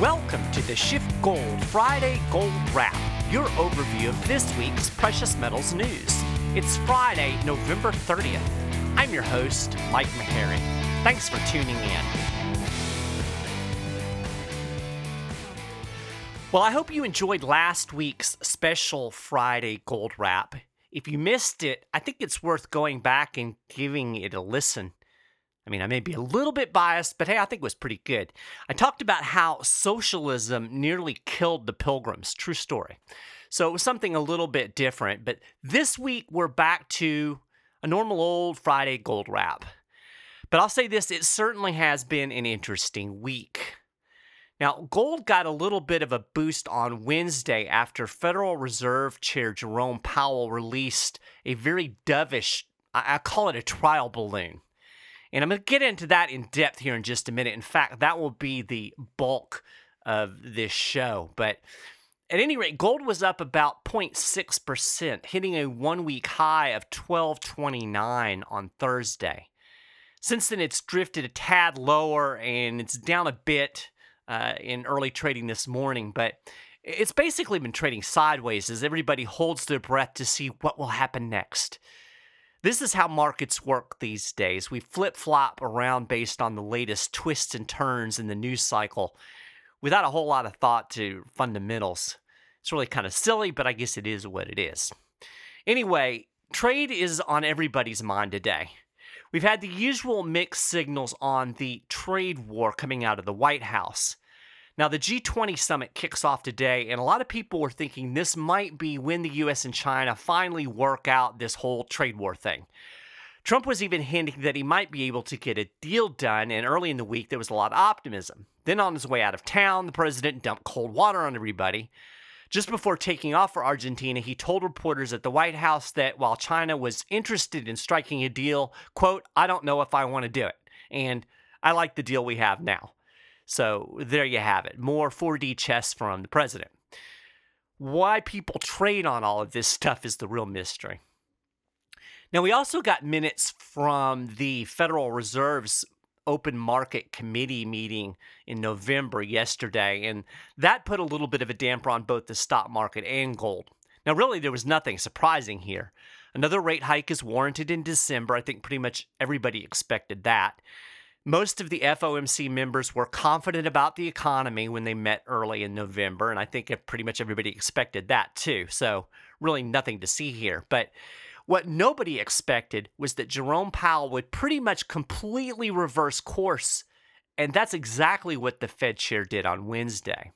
Welcome to the Shift Gold Friday Gold Wrap, your overview of this week's precious metals news. It's Friday, November 30th. I'm your host, Mike Maharrey. Thanks for tuning in. Well, I hope you enjoyed last week's special Friday Gold Wrap. If you missed it, I think it's worth going back and giving it a listen. I mean, I may be a little bit biased, but hey, I think it was pretty good. I talked about how socialism nearly killed the pilgrims. True story. So it was something a little bit different. But this week, we're back to a normal old Friday gold wrap. But I'll say this it certainly has been an interesting week. Now, gold got a little bit of a boost on Wednesday after Federal Reserve Chair Jerome Powell released a very dovish, I call it a trial balloon. And I'm going to get into that in depth here in just a minute. In fact, that will be the bulk of this show. But at any rate, gold was up about 0.6%, hitting a one week high of 1229 on Thursday. Since then, it's drifted a tad lower and it's down a bit uh, in early trading this morning, but it's basically been trading sideways as everybody holds their breath to see what will happen next. This is how markets work these days. We flip flop around based on the latest twists and turns in the news cycle without a whole lot of thought to fundamentals. It's really kind of silly, but I guess it is what it is. Anyway, trade is on everybody's mind today. We've had the usual mixed signals on the trade war coming out of the White House. Now, the G20 summit kicks off today, and a lot of people were thinking this might be when the US and China finally work out this whole trade war thing. Trump was even hinting that he might be able to get a deal done, and early in the week there was a lot of optimism. Then, on his way out of town, the president dumped cold water on everybody. Just before taking off for Argentina, he told reporters at the White House that while China was interested in striking a deal, quote, I don't know if I want to do it. And I like the deal we have now. So there you have it. More 4D chess from the president. Why people trade on all of this stuff is the real mystery. Now, we also got minutes from the Federal Reserve's open market committee meeting in November yesterday, and that put a little bit of a damper on both the stock market and gold. Now, really, there was nothing surprising here. Another rate hike is warranted in December. I think pretty much everybody expected that. Most of the FOMC members were confident about the economy when they met early in November, and I think pretty much everybody expected that too. So, really nothing to see here. But what nobody expected was that Jerome Powell would pretty much completely reverse course, and that's exactly what the Fed chair did on Wednesday.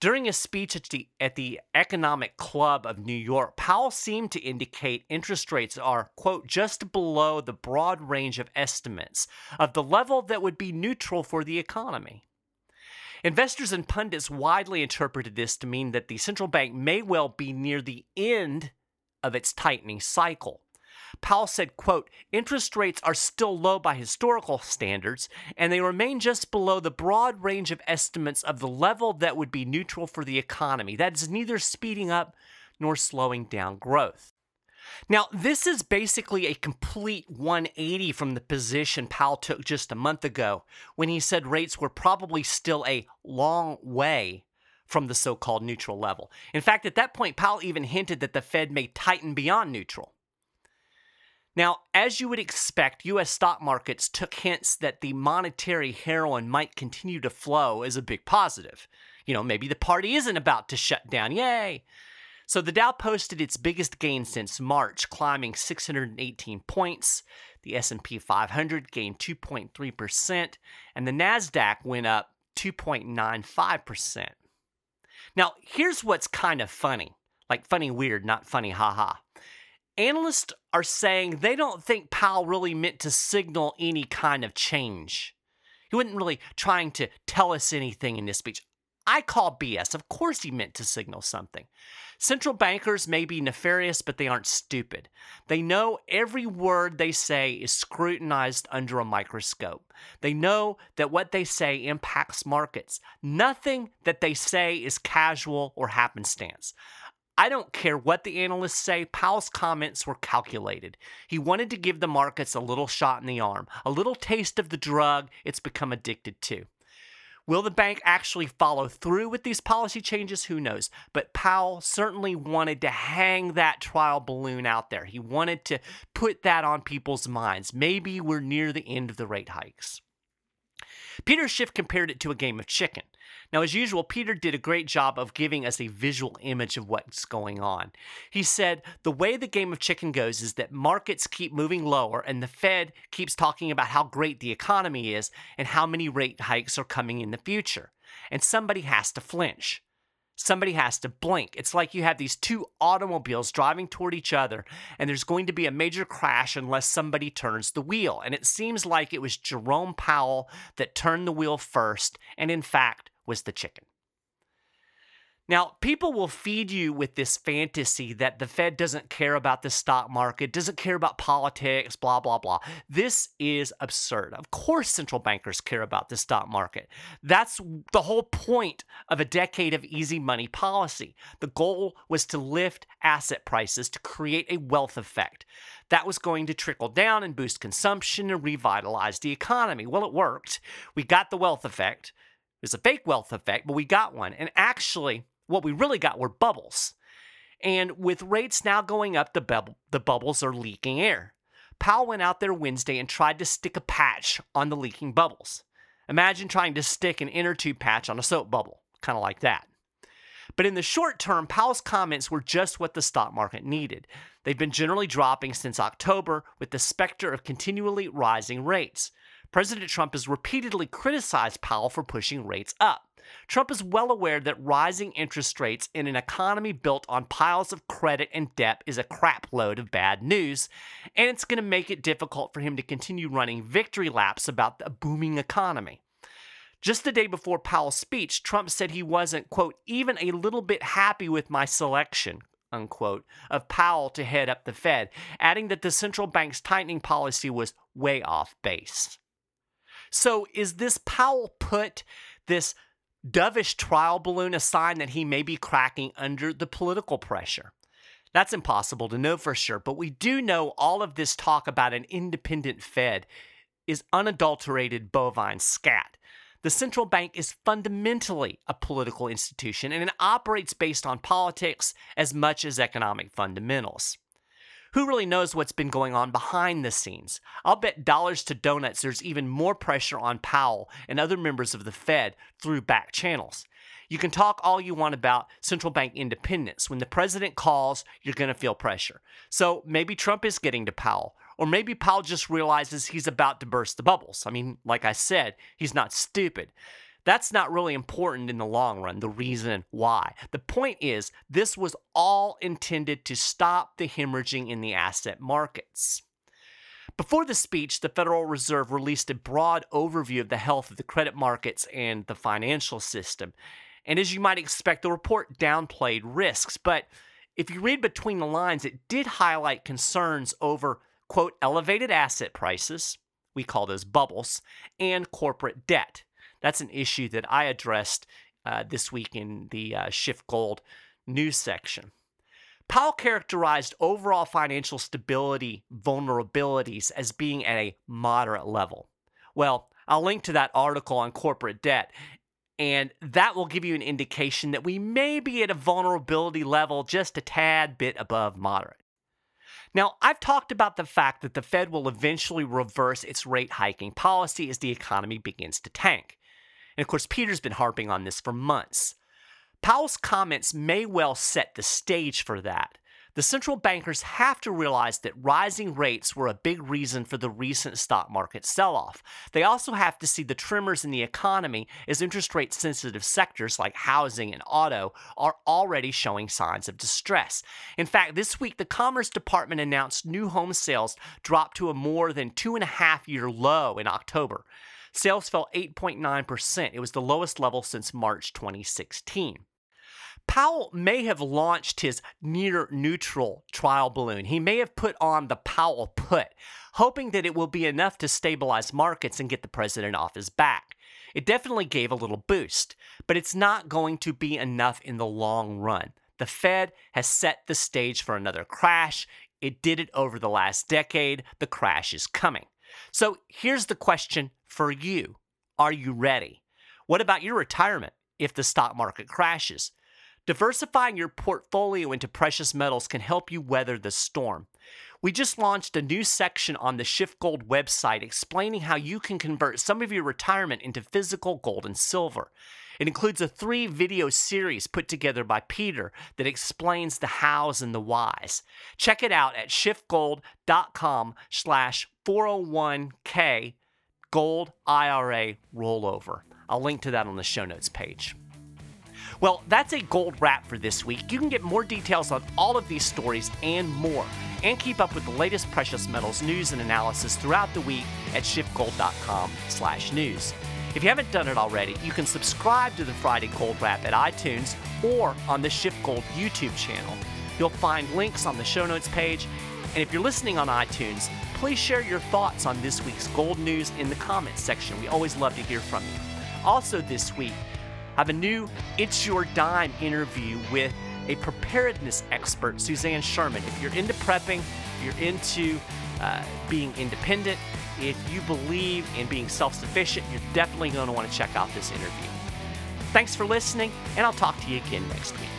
During a speech at the, at the Economic Club of New York, Powell seemed to indicate interest rates are, quote, just below the broad range of estimates of the level that would be neutral for the economy. Investors and pundits widely interpreted this to mean that the central bank may well be near the end of its tightening cycle. Powell said, quote, interest rates are still low by historical standards, and they remain just below the broad range of estimates of the level that would be neutral for the economy. That is neither speeding up nor slowing down growth. Now, this is basically a complete 180 from the position Powell took just a month ago when he said rates were probably still a long way from the so called neutral level. In fact, at that point, Powell even hinted that the Fed may tighten beyond neutral. Now, as you would expect, US stock markets took hints that the monetary heroin might continue to flow as a big positive. You know, maybe the party isn't about to shut down. Yay! So the Dow posted its biggest gain since March, climbing 618 points. The S&P 500 gained 2.3%, and the Nasdaq went up 2.95%. Now, here's what's kind of funny. Like funny weird, not funny haha analysts are saying they don't think Powell really meant to signal any kind of change. He wasn't really trying to tell us anything in this speech. I call BS. Of course, he meant to signal something. Central bankers may be nefarious, but they aren't stupid. They know every word they say is scrutinized under a microscope. They know that what they say impacts markets. Nothing that they say is casual or happenstance. I don't care what the analysts say, Powell's comments were calculated. He wanted to give the markets a little shot in the arm, a little taste of the drug it's become addicted to. Will the bank actually follow through with these policy changes? Who knows? But Powell certainly wanted to hang that trial balloon out there. He wanted to put that on people's minds. Maybe we're near the end of the rate hikes. Peter Schiff compared it to a game of chicken. Now, as usual, Peter did a great job of giving us a visual image of what's going on. He said the way the game of chicken goes is that markets keep moving lower, and the Fed keeps talking about how great the economy is and how many rate hikes are coming in the future. And somebody has to flinch somebody has to blink. It's like you have these two automobiles driving toward each other, and there's going to be a major crash unless somebody turns the wheel. And it seems like it was Jerome Powell that turned the wheel first, and in fact, was the chicken. Now, people will feed you with this fantasy that the Fed doesn't care about the stock market, doesn't care about politics, blah, blah, blah. This is absurd. Of course, central bankers care about the stock market. That's the whole point of a decade of easy money policy. The goal was to lift asset prices to create a wealth effect. That was going to trickle down and boost consumption and revitalize the economy. Well, it worked. We got the wealth effect. It was a fake wealth effect, but we got one. And actually, what we really got were bubbles. And with rates now going up, the, bubble, the bubbles are leaking air. Powell went out there Wednesday and tried to stick a patch on the leaking bubbles. Imagine trying to stick an inner tube patch on a soap bubble, kind of like that. But in the short term, Powell's comments were just what the stock market needed. They've been generally dropping since October with the specter of continually rising rates. President Trump has repeatedly criticized Powell for pushing rates up. Trump is well aware that rising interest rates in an economy built on piles of credit and debt is a crapload of bad news, and it's going to make it difficult for him to continue running victory laps about the booming economy. Just the day before Powell's speech, Trump said he wasn't, quote, even a little bit happy with my selection, unquote, of Powell to head up the Fed, adding that the central bank's tightening policy was way off base. So, is this Powell put this dovish trial balloon a sign that he may be cracking under the political pressure? That's impossible to know for sure, but we do know all of this talk about an independent Fed is unadulterated bovine scat. The central bank is fundamentally a political institution and it operates based on politics as much as economic fundamentals. Who really knows what's been going on behind the scenes? I'll bet dollars to donuts there's even more pressure on Powell and other members of the Fed through back channels. You can talk all you want about central bank independence. When the president calls, you're going to feel pressure. So maybe Trump is getting to Powell, or maybe Powell just realizes he's about to burst the bubbles. I mean, like I said, he's not stupid. That's not really important in the long run, the reason why. The point is, this was all intended to stop the hemorrhaging in the asset markets. Before the speech, the Federal Reserve released a broad overview of the health of the credit markets and the financial system. And as you might expect, the report downplayed risks. But if you read between the lines, it did highlight concerns over, quote, elevated asset prices, we call those bubbles, and corporate debt. That's an issue that I addressed uh, this week in the uh, Schiff Gold news section. Powell characterized overall financial stability vulnerabilities as being at a moderate level. Well, I'll link to that article on corporate debt, and that will give you an indication that we may be at a vulnerability level just a tad bit above moderate. Now, I've talked about the fact that the Fed will eventually reverse its rate hiking policy as the economy begins to tank. And of course, Peter's been harping on this for months. Powell's comments may well set the stage for that. The central bankers have to realize that rising rates were a big reason for the recent stock market sell off. They also have to see the tremors in the economy as interest rate sensitive sectors like housing and auto are already showing signs of distress. In fact, this week the Commerce Department announced new home sales dropped to a more than two and a half year low in October. Sales fell 8.9%. It was the lowest level since March 2016. Powell may have launched his near neutral trial balloon. He may have put on the Powell put, hoping that it will be enough to stabilize markets and get the president off his back. It definitely gave a little boost, but it's not going to be enough in the long run. The Fed has set the stage for another crash. It did it over the last decade. The crash is coming. So here's the question for you Are you ready? What about your retirement if the stock market crashes? Diversifying your portfolio into precious metals can help you weather the storm. We just launched a new section on the SchiffGold website explaining how you can convert some of your retirement into physical gold and silver. It includes a three video series put together by Peter that explains the hows and the whys. Check it out at schiffgold.com slash 401k gold IRA rollover. I'll link to that on the show notes page. Well, that's a gold wrap for this week. You can get more details on all of these stories and more, and keep up with the latest precious metals news and analysis throughout the week at schiffgold.com/news. If you haven't done it already, you can subscribe to the Friday Gold Wrap at iTunes or on the SchiffGold YouTube channel. You'll find links on the show notes page, and if you're listening on iTunes, please share your thoughts on this week's gold news in the comments section. We always love to hear from you. Also, this week, I have a new It's Your Dime interview with a preparedness expert, Suzanne Sherman. If you're into prepping, you're into uh, being independent, if you believe in being self sufficient, you're definitely going to want to check out this interview. Thanks for listening, and I'll talk to you again next week.